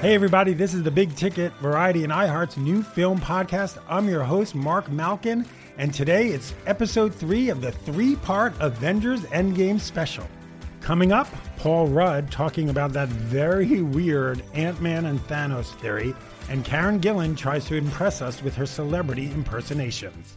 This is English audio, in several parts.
Hey, everybody, this is the Big Ticket Variety and iHeart's new film podcast. I'm your host, Marc Malkin, and today it's episode three of the three part Avengers Endgame special. Coming up, Paul Rudd talking about that very weird Ant Man and Thanos theory, and Karen Gillan tries to impress us with her celebrity impersonations.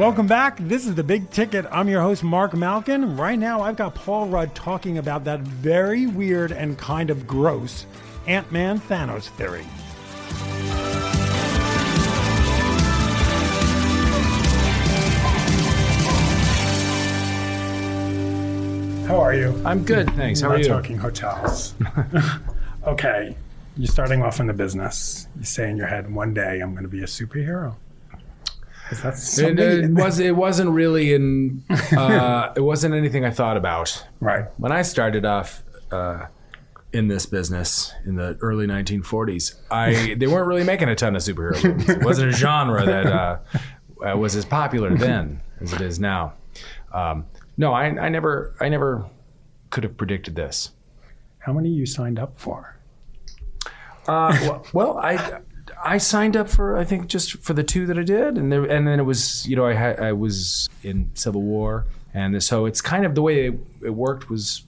Welcome back. This is the Big Ticket. I'm your host, Marc Malkin. Right now, I've got Paul Rudd talking about that very weird and kind of gross Ant Man Thanos theory. How are you? I'm good, thanks. How We're are not you? talking hotels. okay, you're starting off in the business. You say in your head, one day I'm going to be a superhero. That It, it was. It wasn't really in. Uh, it wasn't anything I thought about right. when I started off uh, in this business in the early 1940s. I they weren't really making a ton of superhero movies. It wasn't a genre that uh, uh, was as popular then as it is now. Um, no, I, I never. I never could have predicted this. How many you signed up for? Uh, well, well, I I signed up for I think just for the two that I did, and there, and then it was you know I had I was in Civil War, and so it's kind of the way it, it worked was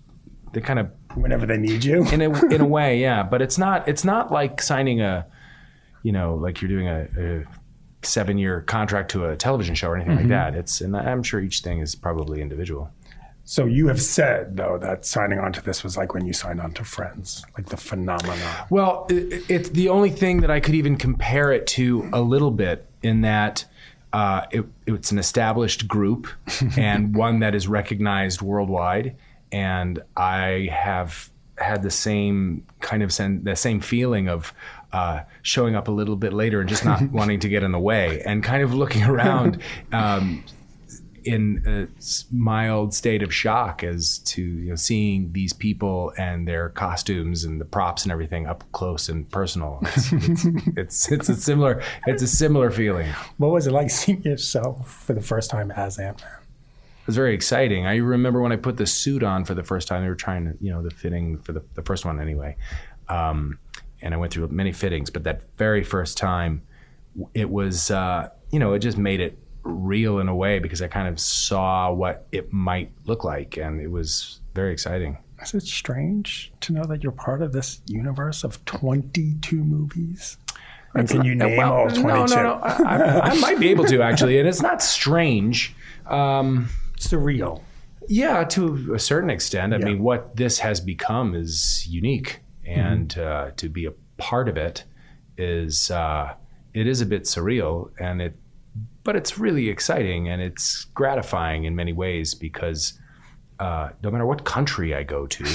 they kind of Whenever they need you. in a in a way, yeah. But it's not it's not like signing a you know like you're doing a. a seven year contract to a television show or anything like mm-hmm. that it's and i'm sure each thing is probably individual So you have said though that signing on to this was like when you signed on to Friends, like the phenomenon. Well, it, it's the only thing that I could even compare it to a little bit in that uh, it, it's an established group and one that is recognized worldwide. And I have had the same kind of sen- the same feeling of uh, showing up a little bit later and just not wanting to get in the way and kind of looking around. Um, in a mild state of shock as to you know seeing these people and their costumes and the props and everything up close and personal. It's it's, it's, it's a similar it's a similar feeling. What was it like seeing yourself for the first time as Ant Man? was very exciting. I remember when I put the suit on for the first time. They were trying to you know the fitting for the the first one anyway, um, and I went through many fittings. But that very first time, it was uh, you know it just made it real in a way because I kind of saw what it might look like, and it was very exciting. Is it strange to know that you're part of this universe of 22 movies? And can you name Well, all 22? No, no, no. I, I, I might be able to actually, and it's not strange. Um, Surreal. yeah, to a certain extent. I Yeah. mean, what this has become is unique, and Mm-hmm. uh, to be a part of it is uh, it is a bit surreal, and it, but it's really exciting and it's gratifying in many ways because uh, no matter what country I go to,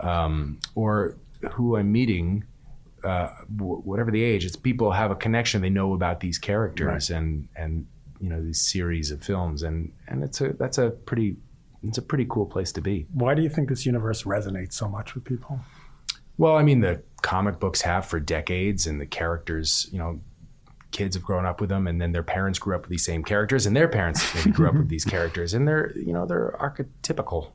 um, or who I'm meeting, uh, w- whatever the age, it's people have a connection. They know about these characters and and you know these series of films, and and it's a that's a pretty it's a pretty cool place to be. Why do you think this universe resonates so much with people? Well, I mean, the comic books have for decades, and the characters, you know, kids have grown up with them, and then their parents grew up with these same characters, and their parents maybe grew up with these characters, and they're, you know, they're archetypical.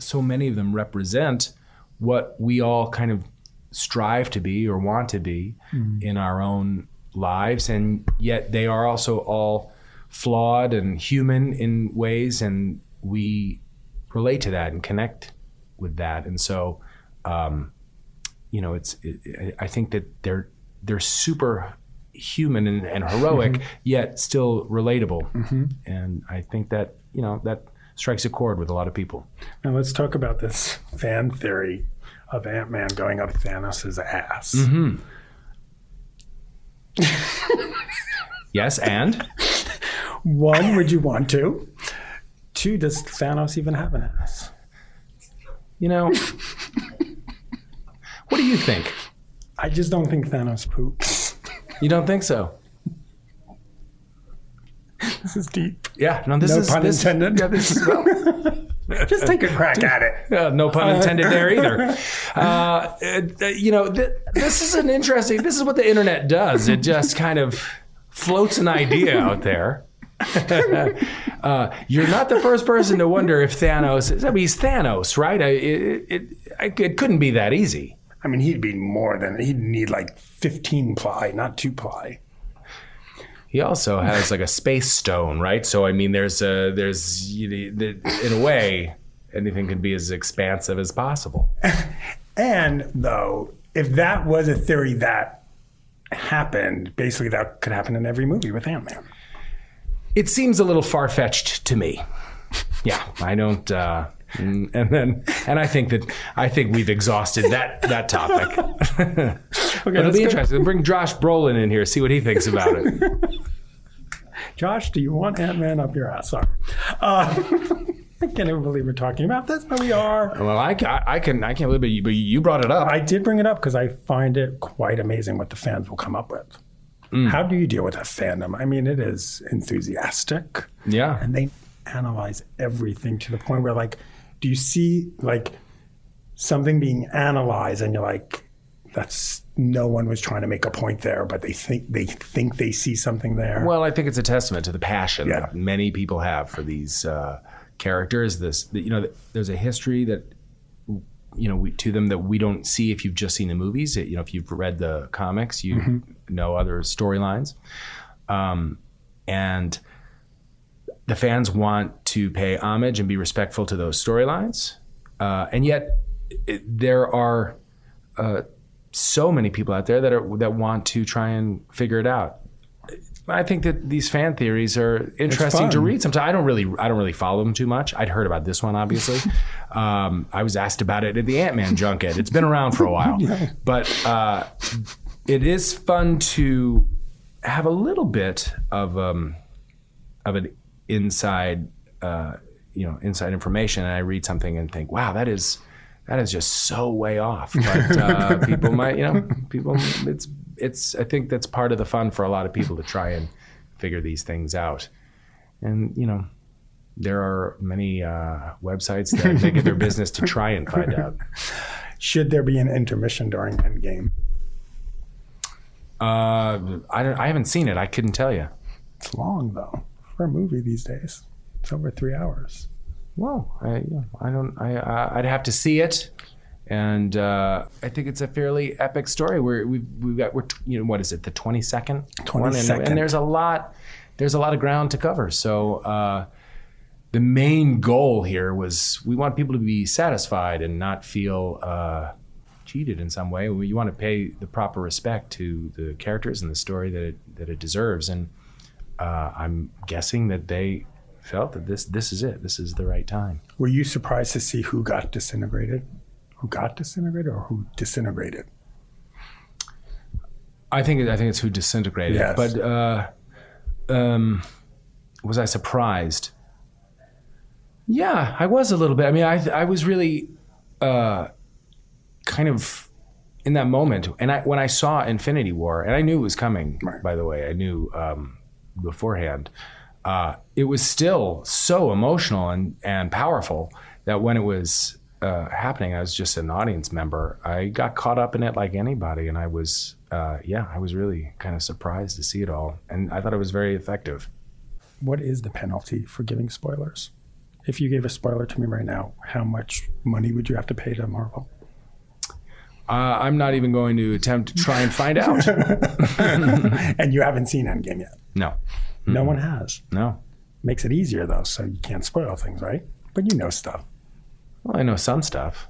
So many of them represent what we all kind of strive to be or want to be in our own lives, and yet they are also all flawed and human in ways, and we relate to that and connect with that, and so. Um, you know, it's. It, I think that they're they're super human and, and heroic, mm-hmm. yet still relatable. Mm-hmm. And I think that you know that strikes a chord with a lot of people. Now let's talk about this fan theory of Ant Man going up Thanos' ass. Mm-hmm. Yes, and One, would you want to? Two, does Thanos even have an ass? you know, what do you think? I just don't think Thanos poops. You don't think so? This is deep. Yeah, no. This No is pun this, intended. Yeah, this is well, Just take a crack at it. Uh, no pun intended there either. Uh, uh, you know, th- this is an interesting. This is what the internet does. It just kind of floats an idea out there. uh, you're not the first person to wonder if Thanos. Is, I mean, he's Thanos, right? I, it, it, I, it couldn't be that easy. I mean, he'd be more than he'd need like 15 ply, not two ply. He also has like a space stone, right? So I mean, there's a there's you know, in a way anything can be as expansive as possible. And though, if that was a theory that happened, basically that could happen in every movie with Ant Man. it seems a little far fetched to me. Yeah, I don't. Uh, mm, and then, and I think that I think we've exhausted that that topic. but it'll be go- interesting. Bring Josh Brolin in here, see what he thinks about it. Josh, do you want Ant Man up your ass? Sorry. Uh, I can't even believe we're talking about this, but we are. Well, I, I can I can't believe it, you- but you brought it up. I did bring it up because I find it quite amazing what the fans will come up with. How do you deal with a fandom? I mean, it is enthusiastic. Yeah. And they analyze everything to the point where, like, do you see, like, something being analyzed and you're like, that's no one was trying to make a point there, but they think they think they see something there. Well, I think it's a testament to the passion Yeah. that many people have for these uh, characters. This, you know, there's a history that you know we, to them that we don't see if you've just seen the movies. You know, if you've read the comics, you know other storylines, um, and the fans want to pay homage and be respectful to those storylines, uh, and yet it, there are. Uh, so many people out there that are that want to try and figure it out. I think that these fan theories are interesting to read. Sometimes I don't really, I don't really follow them too much. I'd heard about this one, obviously. um, I was asked about it at the Ant Man junket. It's been around for a while, but uh, it is fun to have a little bit of um, of an inside, uh, you know, inside information. And I read something and think, wow, that is that is just so way off. But uh, people might, you know, people, it's, it's, I think that's part of the fun for a lot of people to try and figure these things out. And, you know, there are many uh, websites that make it their business to try and find out. Should there be an intermission during Endgame? Uh, I, don't, I haven't seen it. I couldn't tell you. It's long though for a movie these days. It's over three hours. Well, I, I don't. I, I'd have to see it, and uh, I think it's a fairly epic story. Where we've we've got we're you know what is it the twenty second 22nd. and, and there's a lot there's a lot of ground to cover. So uh, the main goal here was we want people to be satisfied and not feel uh, cheated in some way. You want to pay the proper respect to the characters and the story that it, that it deserves. And uh, I'm guessing that they felt that this this is it. This is the right time. Were you surprised to see who got disintegrated? Who got disintegrated or who disintegrated? I think I think it's who disintegrated. Yes. But uh, um, was I surprised? Yeah, I was a little bit. I mean, I I was really uh, kind of in that moment, and I when I saw Infinity War, and I knew it was coming. Right. By the way, I knew um, beforehand. Uh, it was still so emotional and and powerful that when it was uh, happening, I was just an audience member. I got caught up in it like anybody, and I was, uh, yeah, I was really kind of surprised to see it all, and I thought it was very effective. What is the penalty for giving spoilers? If you gave a spoiler to me right now, how much money would you have to pay to Marvel? Uh, I'm not even going to attempt to try and find out. and you haven't seen Endgame yet. no, No one has. no. Makes it easier though, so you can't spoil things, right? But you know stuff. Well, I know some stuff.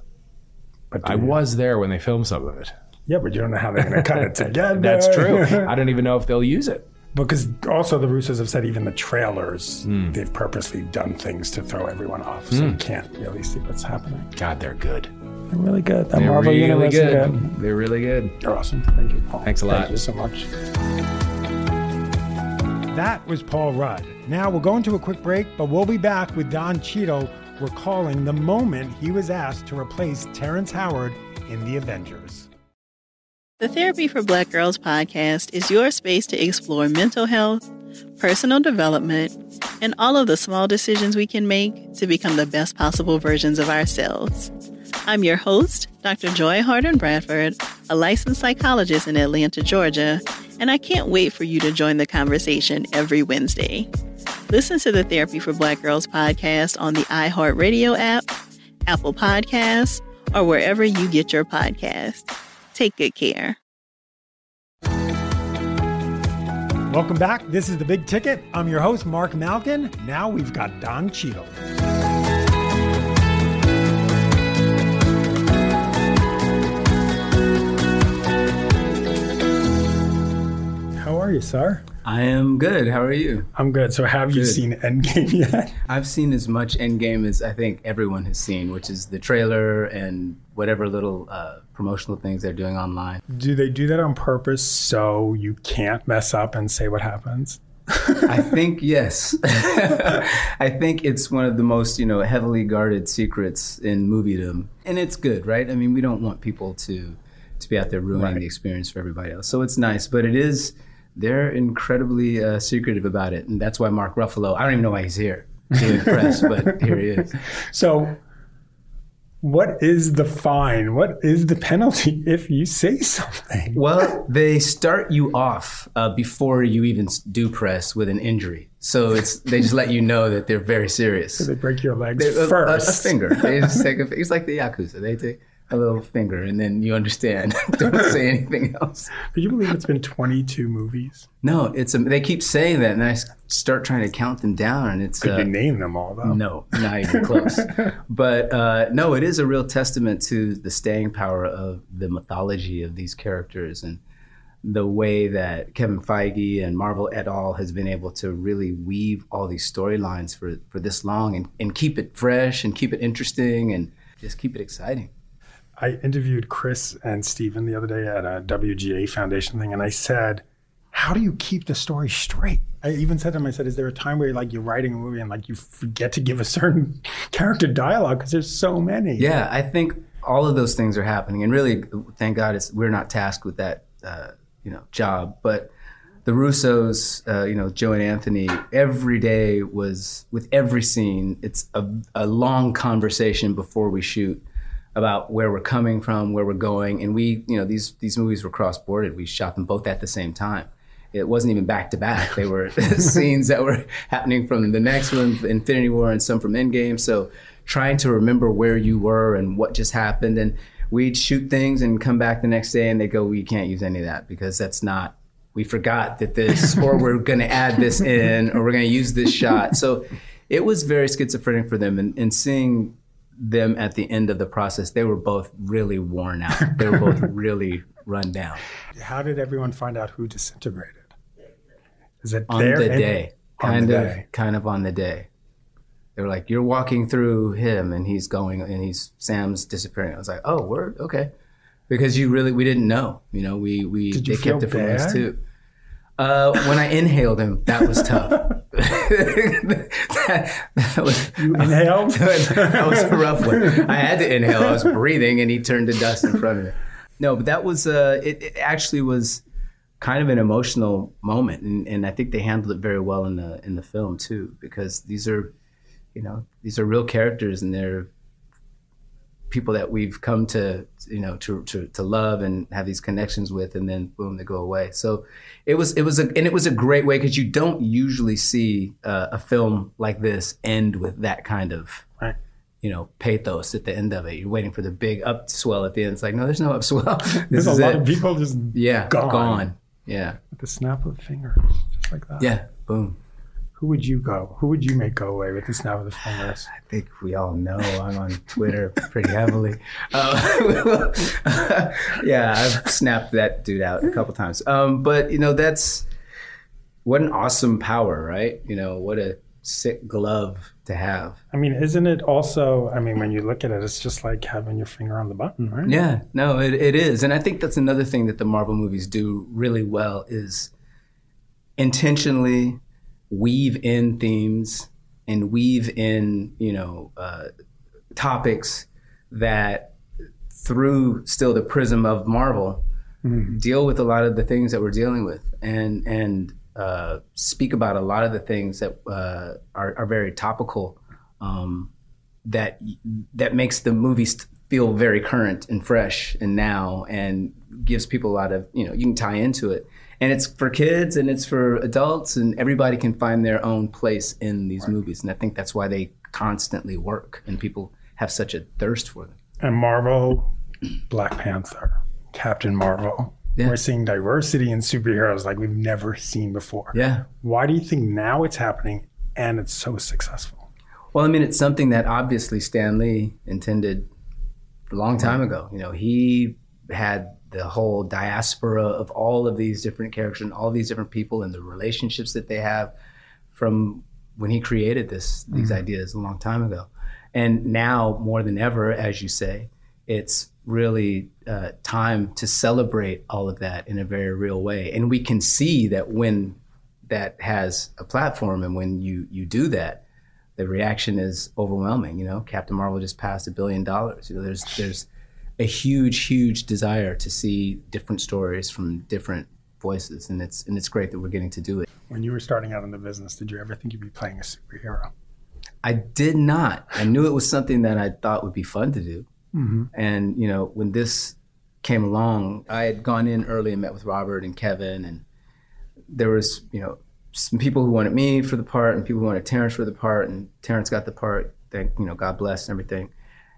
But I you? was there when they filmed some of it. Yeah, but you don't know how they're going to cut it together. That's true. I don't even know if they'll use it. Because also the Russos have said even the trailers, Hmm. they've purposely done things to throw everyone off, so you can't really see what's happening. God, they're good. They're really good. That They're Marvel really universe good. good. They're really good. They're awesome. Thank you, Paul. Thanks a lot. Thank you so much. That was Paul Rudd. Now we'll go into a quick break, but we'll be back with Don Cheadle recalling the moment he was asked to replace Terrence Howard in The Avengers. The Therapy for Black Girls podcast is your space to explore mental health, personal development, and all of the small decisions we can make to become the best possible versions of ourselves. I'm your host, Dr. Joy Harden Bradford, a licensed psychologist in Atlanta, Georgia, and I can't wait for you to join the conversation every Wednesday. Listen to the Therapy for Black Girls podcast on the iHeartRadio app, Apple Podcasts, or wherever you get your podcasts. Take good care. Welcome back. This is The Big Ticket. I'm your host, Marc Malkin. Now we've got Don Cheadle. Are you, sir? I am good. How are you? I'm good. So, have you seen Endgame yet? I've seen as much Endgame as I think everyone has seen, which is the trailer and whatever little uh, promotional things they're doing online. Do they do that on purpose so you can't mess up and say what happens? I think yes. I think it's one of the most you know heavily guarded secrets in moviedom, and it's good, right? I mean, we don't want people to to be out there ruining Right. the experience for everybody else. So it's nice, but it is they're incredibly uh, secretive about it, and that's why Mark Ruffalo. I don't even know why he's here doing press, but here he is. So, what is the fine? What is the penalty if you say something? Well, they start you off uh, before you even do press with an injury. So it's they just let you know that they're very serious. They break your legs They- a- a- first. A, finger. They just take a, it's like the Yakuza. They take a little finger and then you understand. Don't say anything else. Could you believe it's been 22 movies? No, it's a, they keep saying that and I start trying to count them down and it's Could uh, you name them all, though? No, not even close. but uh, no, it is a real testament to the staying power of the mythology of these characters and the way that Kevin Feige and Marvel et al. has been able to really weave all these storylines for, for this long and, and keep it fresh and keep it interesting and just keep it exciting. I interviewed Chris and Stephen the other day at a WGA Foundation thing, and I said, "How do you keep the story straight?" I even said to him, "I said, is there a time where like you're writing a movie and like you forget to give a certain character dialogue because there's so many?" Yeah, I think all of those things are happening, and really, thank God, it's, we're not tasked with that, uh, you know, job. But the Russos, uh, you know, Joe and Anthony, every day was with every scene. It's a, a long conversation before we shoot about where we're coming from, where we're going, and we, you know, these these movies were cross-bordered. We shot them both at the same time. It wasn't even back to back. They were scenes that were happening from the next one, Infinity War, and some from Endgame. So trying to remember where you were and what just happened, and we'd shoot things and come back the next day, and they go, "We can't use any of that because that's not." We forgot that this, or we're going to add this in, or we're going to use this shot. So it was very schizophrenic for them, and, and seeing them at the end of the process, they were both really worn out. They were both really run down How did everyone find out who disintegrated? Is it on there the in- day, on kind the of, day. kind of on the day. They were like, "You're walking through him, and he's going, and he's Sam's disappearing." I was like, "Oh, word, okay," because you really we didn't know. You know, we we Did you they feel kept it from us too. Uh, when I inhaled him, that was tough. that, that was You inhaled? that was a rough one. I had to inhale. I was breathing, and he turned to dust in front of me. No, but that was uh, it, it. Actually, was kind of an emotional moment, and, and I think they handled it very well in the in the film too, because these are, you know, these are real characters, and they're people that we've come to you know to, to to love and have these connections with and then boom they go away. So it was it was a and it was a great way because you don't usually see uh, a film like this end with that kind of Right. you know pathos at the end of it. You're waiting for the big upswell at the end. It's like no there's no upswell. This There's a is lot it. of people just yeah gone. gone. Yeah. With the snap of the finger, just like that. yeah boom Who would you go? Who would you make go away with the snap of the fingers? I think we all know I'm on Twitter pretty heavily. Uh, yeah, I've snapped that dude out a couple times. Um, but you know, that's what an awesome power, right? You know, what a sick glove to have. I mean, isn't it also? I mean, when you look at it, it's just like having your finger on the button, right? Yeah, no, it, it is, and I think that's another thing that the Marvel movies do really well is intentionally weave in themes and weave in you know uh, topics that through still the prism of Marvel deal with a lot of the things that we're dealing with and and uh, speak about a lot of the things that uh, are, are very topical um, that that makes the movies feel very current and fresh and now and gives people a lot of you know you can tie into it and it's for kids and it's for adults and everybody can find their own place in these movies and i think that's why they constantly work and people have such a thirst for them And Marvel, Black Panther, Captain Marvel. Yeah. We're seeing diversity in superheroes like we've never seen before. yeah Why do you think now it's happening and it's so successful? Well, I mean, it's something that obviously Stan Lee intended a long time ago. You know, he had the whole diaspora of all of these different characters and all these different people and the relationships that they have from when he created this these ideas a long time ago. And now more than ever, as you say, it's really uh, time to celebrate all of that in a very real way. And we can see that when that has a platform and when you you do that, the reaction is overwhelming. You know, Captain Marvel just passed a billion dollars. You know, there's there's a huge, huge desire to see different stories from different voices, and it's and it's great that we're getting to do it. When you were starting out in the business, did you ever think you'd be playing a superhero? I did not. I knew it was something that I thought would be fun to do, mm-hmm. and you know, when this came along, I had gone in early and met with Robert and Kevin, and there was you know some people who wanted me for the part and people who wanted Terrence for the part, and Terrence got the part. Thank you know, God bless and everything.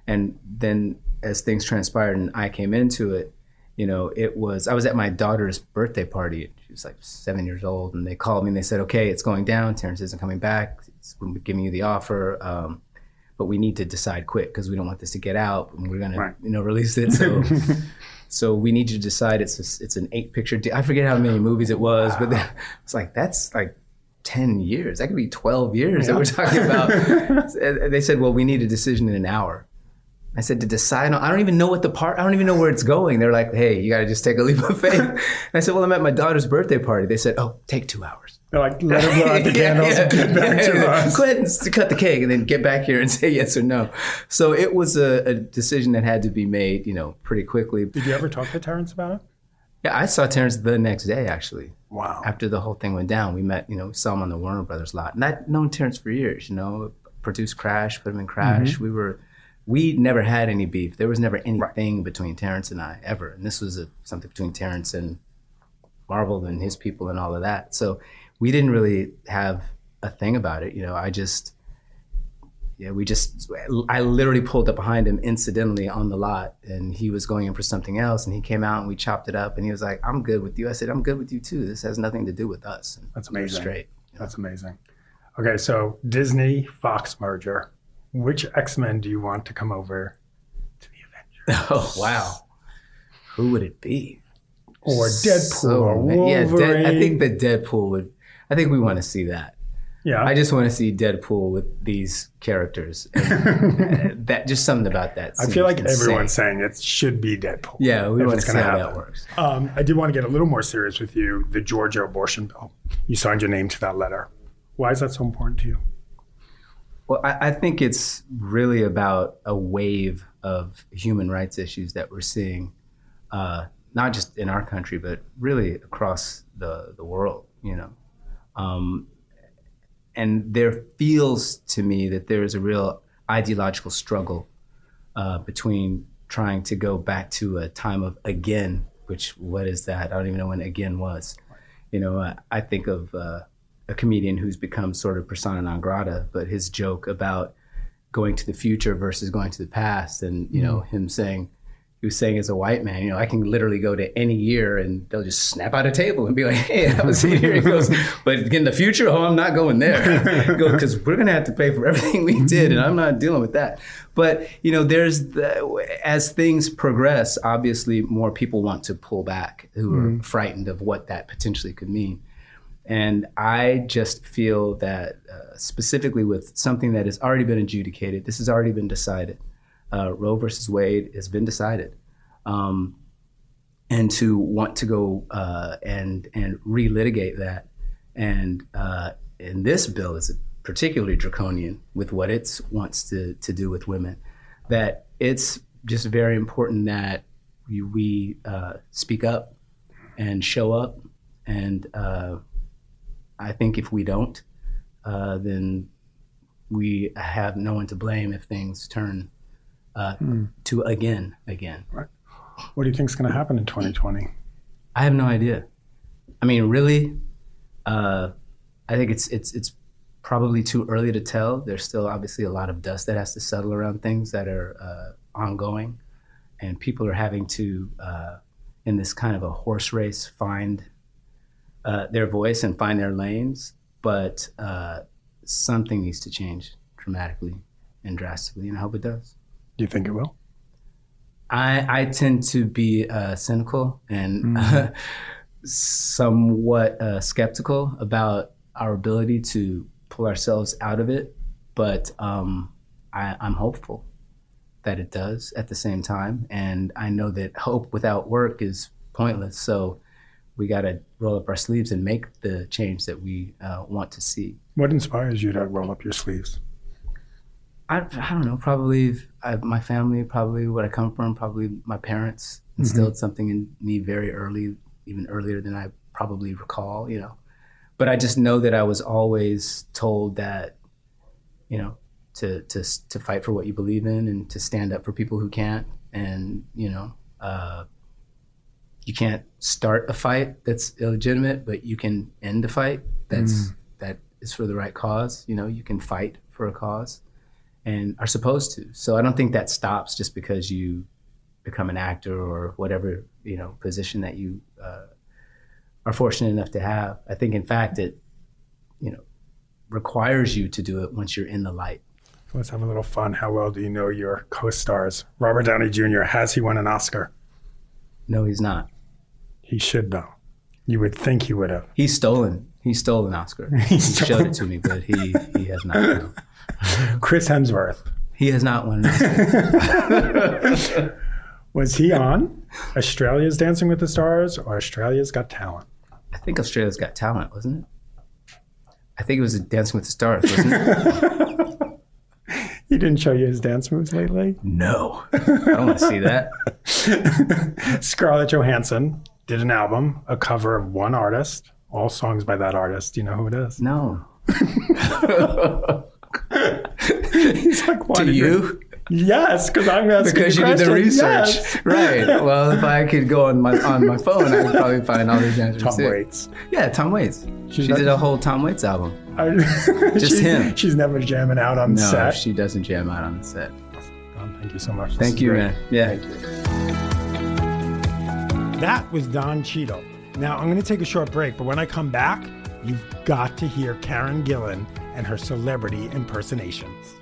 And then as things transpired and I came into it, you know, it was I was at my daughter's birthday party. She was like seven years old, and they called me and they said, "Okay, it's going down. Terrence isn't coming back. It's, we're giving you the offer." Um, but we need to decide quick because we don't want this to get out and we're gonna Right. you know release it so so we need you to decide it's a, it's an eight picture deal. I forget how many movies it was but then, it's like that's like 10 years that could be 12 years that we're talking about they said well we need a decision in an hour I said to decide on, I don't even know what the part I don't even know where it's going they're like hey you got to just take a leap of faith and I said well I'm at my daughter's birthday party they said oh take two hours They're like, let it blow out the candles and get back to us. Go ahead and cut the cake and then get back here and say yes or no. So it was a, a decision that had to be made, you know, pretty quickly. Did you ever talk to Terrence about it? Yeah, I saw Terrence the next day actually. Wow. After the whole thing went down, we met, you know, we saw him on the Warner Brothers lot. And I'd known Terrence for years, you know, produced Crash, put him in Crash. Mm-hmm. We were, we never had any beef. There was never anything between Terrence and I ever. And this was a, something between Terrence and Marvel and his people and all of that. So we didn't really have a thing about it. You know, I just, yeah, we just, I literally pulled up behind him incidentally on the lot and he was going in for something else and he came out and we chopped it up and he was like, I'm good with you. I said, I'm good with you too. This has nothing to do with us. And That's amazing. Straight. That's amazing. Okay, so Disney Fox merger. Which X Men do you want to come over to the Avengers? Oh wow, who would it be? Or Deadpool So or ma- yeah, Wolverine? De- I think that Deadpool would. I think we want to see that. yeah. I just want to see Deadpool with these characters. And, that just something about that. I feel like insane. everyone's saying it should be Deadpool. Yeah, we want to see how that works. Um, I did want to get a little more serious with you. The Georgia abortion bill. You signed your name to that letter. Why is that so important to you? Well, I, I think it's really about a wave of human rights issues that we're seeing, uh, not just in our country, but really across the, the world, you know. Um, and there feels to me that there is a real ideological struggle uh, between trying to go back to a time of again, which what is that? I don't even know when again was. You know, I, I think of uh, a comedian who's become sort of persona non grata, but his joke about going to the future versus going to the past, and you know, mm. him saying he was saying as a white man, you know, I can literally go to any year and they'll just snap out a table and be like, hey, I was here. He goes, but in the future, oh, I'm not going there. Because we're going to have to pay for everything we mm-hmm. did and I'm not dealing with that. But, you know, there's, the, as things progress, obviously more people want to pull back who are mm. frightened of what that potentially could mean. And I just feel that uh, specifically with something that has already been adjudicated, this has already been decided. Uh, Roe versus Wade has been decided, um, and to want to go uh, and and relitigate that, and uh, and this bill is particularly draconian with what it wants to to do with women, that it's just very important that we, we uh, speak up and show up, and uh, I think if we don't, uh, then we have no one to blame if things turn uh, to again, again. What do you think is going to happen in 2020? I have no idea. I mean, really, uh, I think it's it's it's probably too early to tell. There's still obviously a lot of dust that has to settle around things that are uh, ongoing, and people are having to, uh, in this kind of a horse race, find uh, their voice and find their lanes. But uh, something needs to change dramatically and drastically, and I hope it does. Do you think it will? I, I tend to be uh, cynical and somewhat uh, skeptical about our ability to pull ourselves out of it, but um, I, I'm hopeful that it does at the same time. And I know that hope without work is pointless. So we got to roll up our sleeves and make the change that we uh, want to see. What inspires you to roll up your sleeves? I, I don't know. Probably I, my family, probably where I come from, probably my parents instilled something in me very early, even earlier than I probably recall. You know, but I just know that I was always told that, you know, to to to fight for what you believe in and to stand up for people who can't, and you know, uh, you can't start a fight that's illegitimate, but you can end a fight that's that is for the right cause. You know, you can fight for a cause and are supposed to. So I don't think that stops just because you become an actor or whatever you know position that you uh, are fortunate enough to have. I think, in fact, it you know requires you to do it once you're in the light. Let's have a little fun. How well do you know your co-stars? Robert Downey Jr. Has he won an Oscar? No, he's not. He should though. You would think he would have. He's stolen. He stole an Oscar. he showed it to me, but he he has not. no. Chris Hemsworth. He has not won. Was he on Australia's Dancing with the Stars or Australia's Got Talent? I think Australia's Got Talent, wasn't it? I think it was Dancing with the Stars, wasn't it? He didn't show you his dance moves lately. no, I don't want to see that. Scarlett Johansson did an album, a cover of one artist, all songs by that artist. Do you know who it is? No. He's like, why To did you? Yes, because I'm asking Because you did the research, Yes. right? Well, if I could go on my on my phone, I would probably find all these answers. Tom too. Waits. Yeah, Tom Waits. She's she not- did a whole Tom Waits album. Just him. She's never jamming out on No, set. No, she doesn't jam out on the set. Don, thank you so much. This Thank you, great. man. Yeah. That was Don Cheadle. Now, I'm going to take a short break, but when I come back, you've got to hear Karen Gillan and her celebrity impersonations.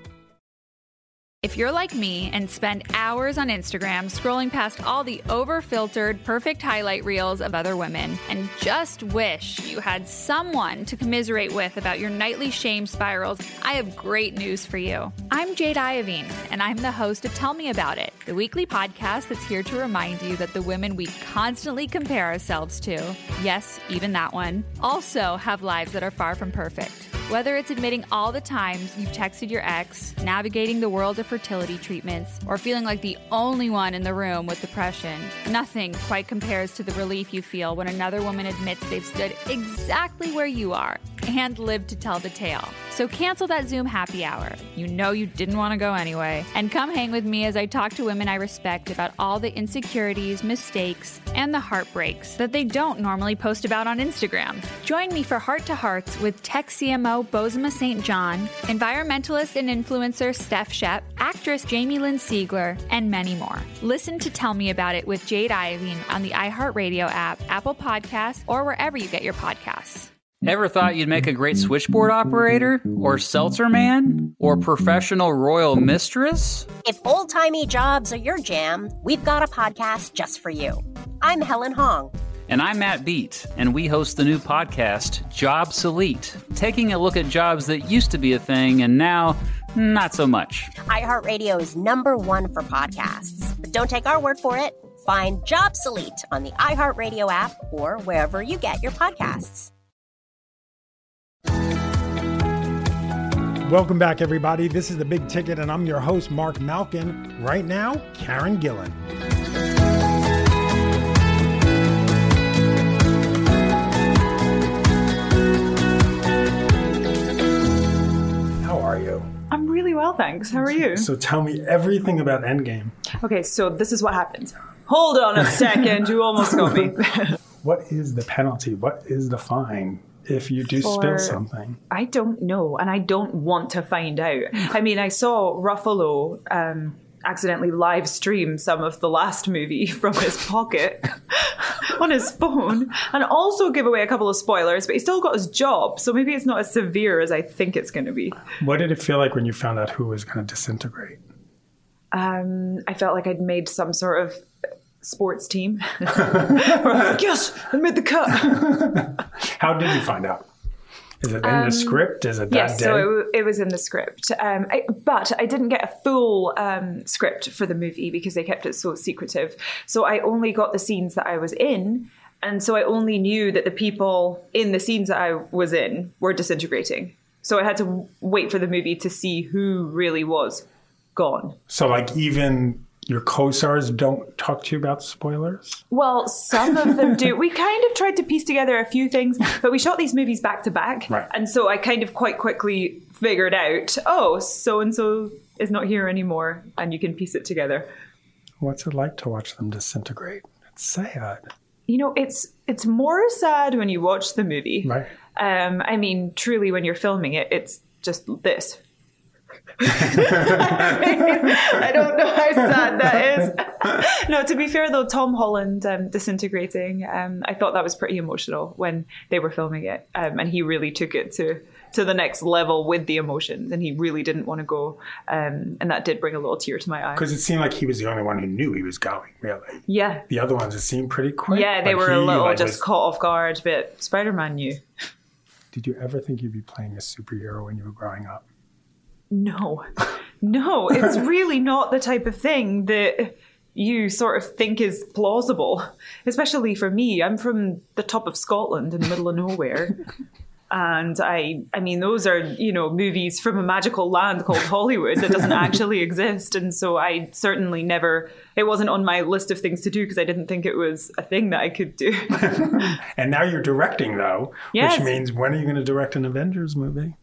If you're like me and spend hours on Instagram scrolling past all the over-filtered, perfect highlight reels of other women and just wish you had someone to commiserate with about your nightly shame spirals, I have great news for you. I'm Jade Iovine, and I'm the host of Tell Me About It, the weekly podcast that's here to remind you that the women we constantly compare ourselves to, yes, even that one, also have lives that are far from perfect. Whether it's admitting all the times you've texted your ex, navigating the world of fertility treatments, or feeling like the only one in the room with depression, nothing quite compares to the relief you feel when another woman admits they've stood exactly where you are and lived to tell the tale. So cancel that Zoom happy hour. You know you didn't want to go anyway. And come hang with me as I talk to women I respect about all the insecurities, mistakes, and the heartbreaks that they don't normally post about on Instagram. Join me for Heart to Hearts with tech CMO Bozoma St. John, environmentalist and influencer Steph Shep, actress Jamie Lynn Sigler, and many more. Listen to Tell Me About It with Jade Iovine on the iHeartRadio app, Apple Podcasts, or wherever you get your podcasts. Ever thought you'd make a great switchboard operator? Or seltzer man? Or professional royal mistress? If old timey jobs are your jam, we've got a podcast just for you. I'm Helen Hong. And I'm Matt Beat, and we host the new podcast, Jobsolete, taking a look at jobs that used to be a thing and now not so much. iHeartRadio is number one for podcasts. But don't take our word for it. Find Jobsolete on the iHeartRadio app or wherever you get your podcasts. Welcome back, everybody. This is The Big Ticket, and I'm your host, Marc Malkin. Right now, Karen Gillan. Are you? I'm really well, thanks. How are you? So tell me everything about Endgame. Okay, so this is what happens. Hold on a second, you almost got me. What is the penalty? What is the fine if you do For- spill something? I don't know, and I don't want to find out. I mean, I saw Ruffalo um, accidentally live stream some of the last movie from his pocket on his phone, and also give away a couple of spoilers, but he still got his job, so maybe it's not as severe as I think it's going to be. What did it feel like when you found out who was going to disintegrate? Um, I felt like I'd made some sort of sports team. Where I was like, yes, I made the cut. How did you find out? Is it in the Um, script? Is it that Yes, day? so it, it was in the script. Um, I, but I didn't get a full um, script for the movie because they kept it so secretive. So I only got the scenes that I was in. And so I only knew that the people in the scenes that I was in were disintegrating. So I had to wait for the movie to see who really was gone. so, like, even your co-stars don't talk to you about spoilers. Well, some of them do. We kind of tried to piece together a few things, but we shot these movies back to back. Right. And so I kind of quite quickly figured out, oh, so and so is not here anymore, and you can piece it together. What's it like to watch them disintegrate? It's sad, You know, it's it's more sad when you watch the movie. right? Um, I mean, truly, when you're filming it, it's just this. I don't know how sad that is. no, to be fair though, Tom Holland um, disintegrating, um, I thought that was pretty emotional when they were filming it, um, and he really took it to to the next level with the emotions, and he really didn't want to go, um, and that did bring a little tear to my eye. Because it seemed like he was the only one who knew he was going. Really, Yeah, the other ones it seemed pretty quick. yeah, they but were a little like, just was- caught off guard, but Spider Man knew. Did you ever think you'd be playing a superhero when you were growing up? No, no, it's really not the type of thing that you sort of think is plausible, especially for me. I'm from the top of Scotland in the middle of nowhere. And I, I mean, those are you know movies from a magical land called Hollywood that doesn't actually exist, and so I certainly never. It wasn't on my list of things to do because I didn't think it was a thing that I could do. And now you're directing, though, Yes. which means when are you going to direct an Avengers movie?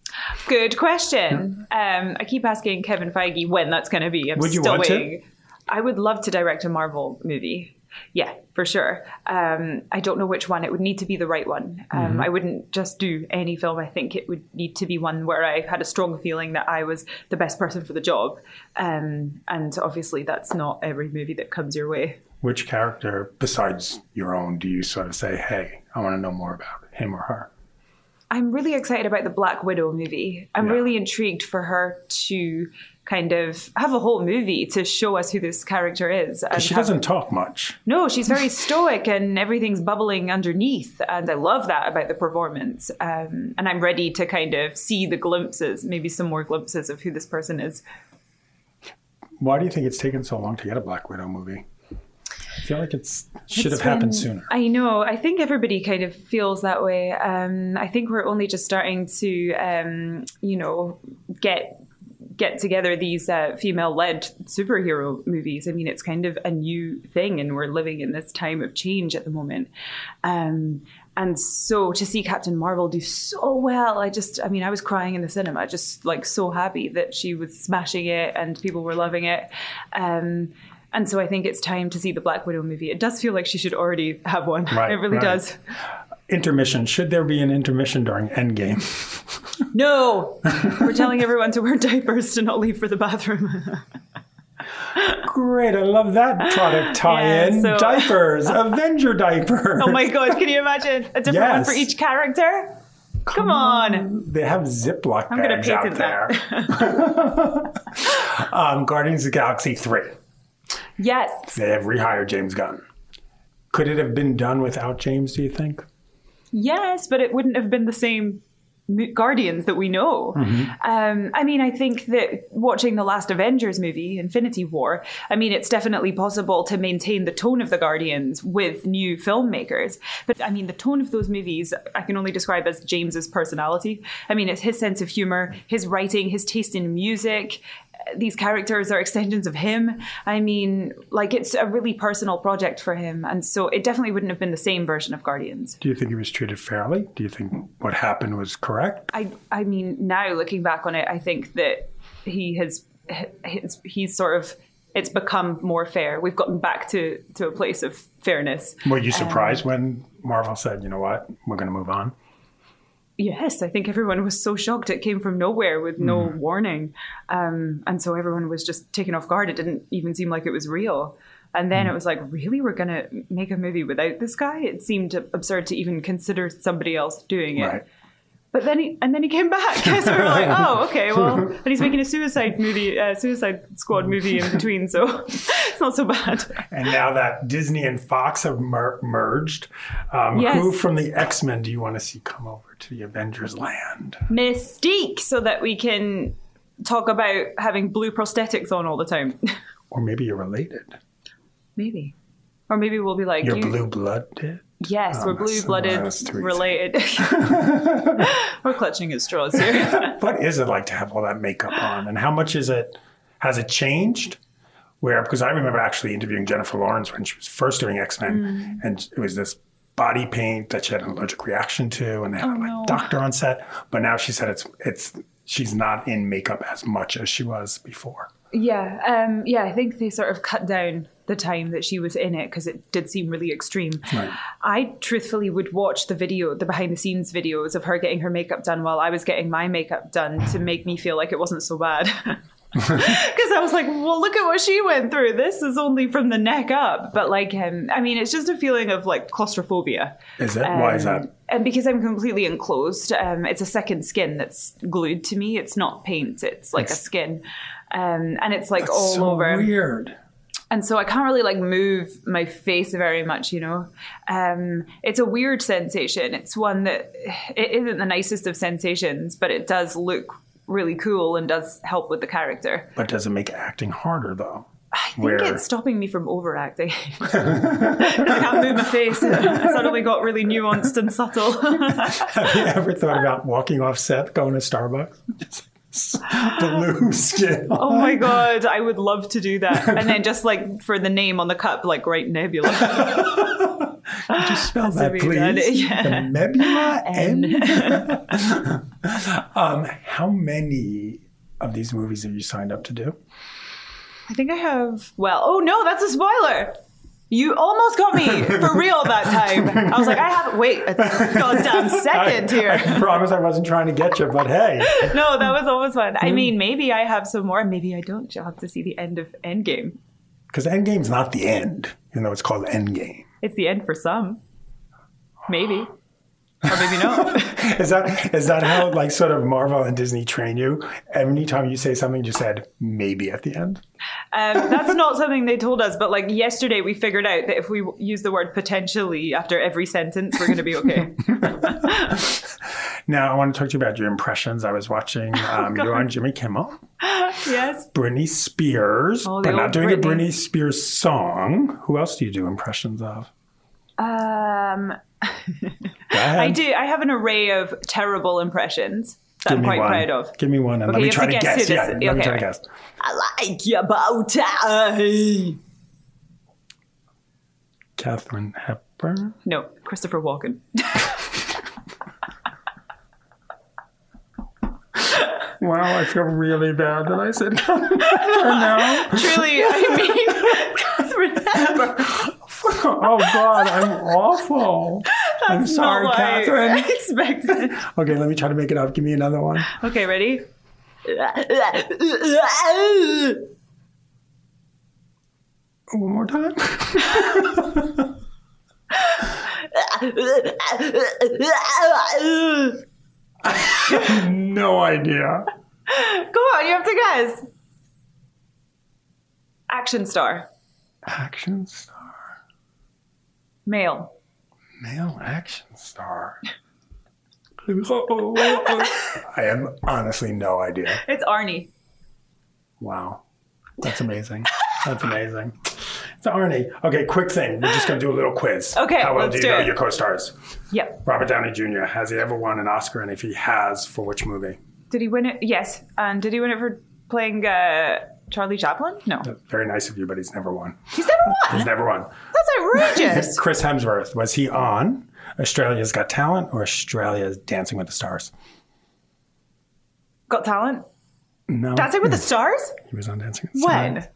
Good question. Um, I keep asking Kevin Feige when that's going to be. I'm Would you still want to? waiting. I would love to direct a Marvel movie. Yeah, for sure. Um, I don't know which one. It would need to be the right one. Um, Mhm. I wouldn't just do any film. I think it would need to be one where I had a strong feeling that I was the best person for the job. Um, and obviously, that's not every movie that comes your way. Which character, besides your own, do you sort of say, hey, I want to know more about him or her? I'm really excited about the Black Widow movie. I'm Yeah. really intrigued for her to kind of have a whole movie to show us who this character is. and She doesn't talk much. No, she's very stoic and everything's bubbling underneath. And I love that about the performance. Um, and I'm ready to kind of see the glimpses, maybe some more glimpses of who this person is. Why do you think it's taken so long to get a Black Widow movie? I feel like it's should have happened sooner. I know. I think everybody kind of feels that way. Um, I think we're only just starting to, um, you know, get get together these uh, female-led superhero movies. I mean, it's kind of a new thing, and we're living in this time of change at the moment. Um, and so to see Captain Marvel do so well, I just, I mean, I was crying in the cinema, just like so happy that she was smashing it and people were loving it. Um, and so I think it's time to see the Black Widow movie. It does feel like she should already have one. Right, it really right. does. Intermission. Should there be an intermission during Endgame? No, we're telling everyone to wear diapers to not leave for the bathroom. Great, I love that product tie-in. Yeah, so- Diapers, Avenger diapers. oh my god, can you imagine a different one for each character? Come on. They have Ziploc I'm gonna bags out there. um, Guardians of the Galaxy 3. Yes. They have rehired James Gunn. Could it have been done without James, do you think? Yes, but it wouldn't have been the same Guardians that we know. Um, I mean, I think that watching the last Avengers movie, Infinity War, I mean, it's definitely possible to maintain the tone of the Guardians with new filmmakers. But I mean, the tone of those movies, I can only describe as James's personality. I mean, it's his sense of humor, his writing, his taste in music. These characters are extensions of him. I mean, like it's a really personal project for him. And so it definitely wouldn't have been the same version of Guardians. Do you think he was treated fairly? Do you think what happened was correct? I I mean now looking back on it, I think that he has his, he's sort of it's become more fair. We've gotten back to to a place of fairness. Were you Um, surprised when Marvel said, you know what, we're going to move on? Yes, I think everyone was so shocked. It came from nowhere with no Mm. warning, um, and so everyone was just taken off guard. It didn't even seem like it was real. And then Mm. it was like, really, we're gonna make a movie without this guy? It seemed absurd to even consider somebody else doing it. Right. But then he and then he came back. so we were like, oh, okay, well, and he's making a Suicide movie, uh, Suicide Squad movie in between, so it's not so bad. And now that Disney and Fox have mer- merged, um, Yes. who from the X Men do you want to see come over to the Avengers land? Mystique, so that we can talk about having blue prosthetics on all the time. Or maybe you're related. maybe, or maybe we'll be like, You're you- blue blooded. Yes, Oh, we're blue blooded that's too easy. related. we're clutching at straws here. What is it like to have all that makeup on? And how much is it? Has it changed? Where, because I remember actually interviewing Jennifer Lawrence when she was first doing X Men, Mm. and it was this body paint that she had an allergic reaction to, and they had Oh, a like, no. doctor on set. But now she said it's it's she's not in makeup as much as she was before. Yeah, um, yeah. I think they sort of cut down the time that she was in it because it did seem really extreme. Right. I truthfully would watch the video, the behind the scenes videos of her getting her makeup done while I was getting my makeup done to make me feel like it wasn't so bad. Because I was like, well, look at what she went through. This is only from the neck up. But like, um, I mean, it's just a feeling of like claustrophobia. Is it? Why is Um, that? And because I'm completely enclosed, um, it's a second skin that's glued to me. It's not paint. It's like a skin, um, and it's like all so over. weird. And so I can't really like move my face very much, you know. Um, it's a weird sensation. It's one that it isn't the nicest of sensations, but it does look really cool and does help with the character. But does it make acting harder though? I think it's stopping me from overacting. I can't move my face. I suddenly got really nuanced and subtle. Have you ever thought about walking off set, going to Starbucks? Just blue skin. oh my god, I would love to do that. And then just like for the name on the cup, like write Nebula. Could you spell that, That's what we done. please? Yeah. The Nebula N. um, how many of these movies have you signed up to do? I think I have. Well, oh no, that's a spoiler. You almost got me for real that time. I was like, I haven't. Wait a goddamn second here. I promise I wasn't trying to get you, but hey, No, that was almost fun. Hmm. I mean, maybe I have some more. Maybe I don't. You'll have to see the end of Endgame. because Endgame's not the end, even though it's called Endgame. It's the end for some. Maybe. Or maybe not. Is that is that how like sort of Marvel and Disney train you? Every time you say something, you said maybe at the end. Um, that's not something they told us, but like yesterday, we figured out that if we use the word potentially after every sentence, we're going to be okay. Now I want to talk to you about your impressions. I was watching um, you on Jimmy Kimmel, yes. Britney Spears, Oh, but not doing a Britney. Britney Spears song. Who else do you do impressions of? Um. I do. I have an array of terrible impressions that Give I'm quite one. proud of. Give me one, and Okay, let me try to guess guess. Yeah, this- let me okay, try to guess. I like your bow tie. Katharine Hepburn. No, Christopher Walken. Wow, I feel really bad that I said Katharine now. Truly, I mean, Katharine Hepburn. Oh God, I'm awful. I'm sorry, not what I expected. Okay, let me try to make it up. Give me another one. Okay, ready? One more time. no idea. Come on, you have to guess. Action star. Action star. Male. Male action star. I have honestly no idea. It's Arnie. Wow. That's amazing. That's amazing. It's Arnie. Okay, quick thing. We're just going to do a little quiz. Okay, How well let's do you do know it. your co stars? Yep. Robert Downey Jr., has he ever won an Oscar? And if he has, for which movie? Did he win it? Yes. And did he win it for playing uh, Charlie Chaplin? No. Very nice of you, but he's never won. He's never won. He's never won. That's outrageous. Chris Hemsworth, was he on Australia's Got Talent or Australia's Dancing with the Stars? Got talent. No. Dancing with the Stars? He was on Dancing with the Stars. When?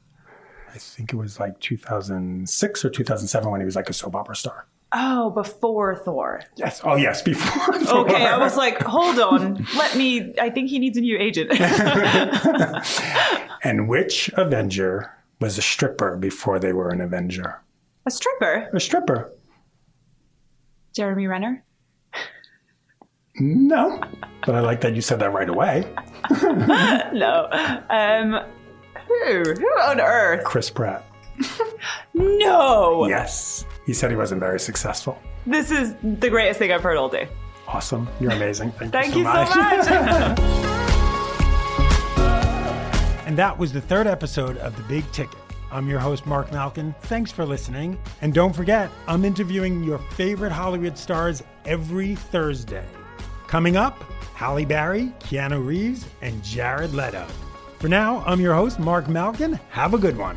I think it was like 2006 or 2007 when he was like a soap opera star. Oh, before Thor. Yes. Oh, yes, before. Thor. Okay, I was like, hold on. Let me. I think he needs a new agent. And which Avenger was a stripper before they were an Avenger? a stripper? A stripper? Jeremy Renner? No. But I like that you said that right away. no. Um, who? Who on earth? Chris Pratt. No. Yes. He said he wasn't very successful. This is the greatest thing I've heard all day. Awesome. You're amazing. Thank, Thank you you so so much. much. And that was the third episode of The Big Ticket. I'm your host, Marc Malkin. Thanks for listening. And don't forget, I'm interviewing your favorite Hollywood stars every Thursday. Coming up, Halle Berry, Keanu Reeves, and Jared Leto. For now, I'm your host, Marc Malkin. Have a good one.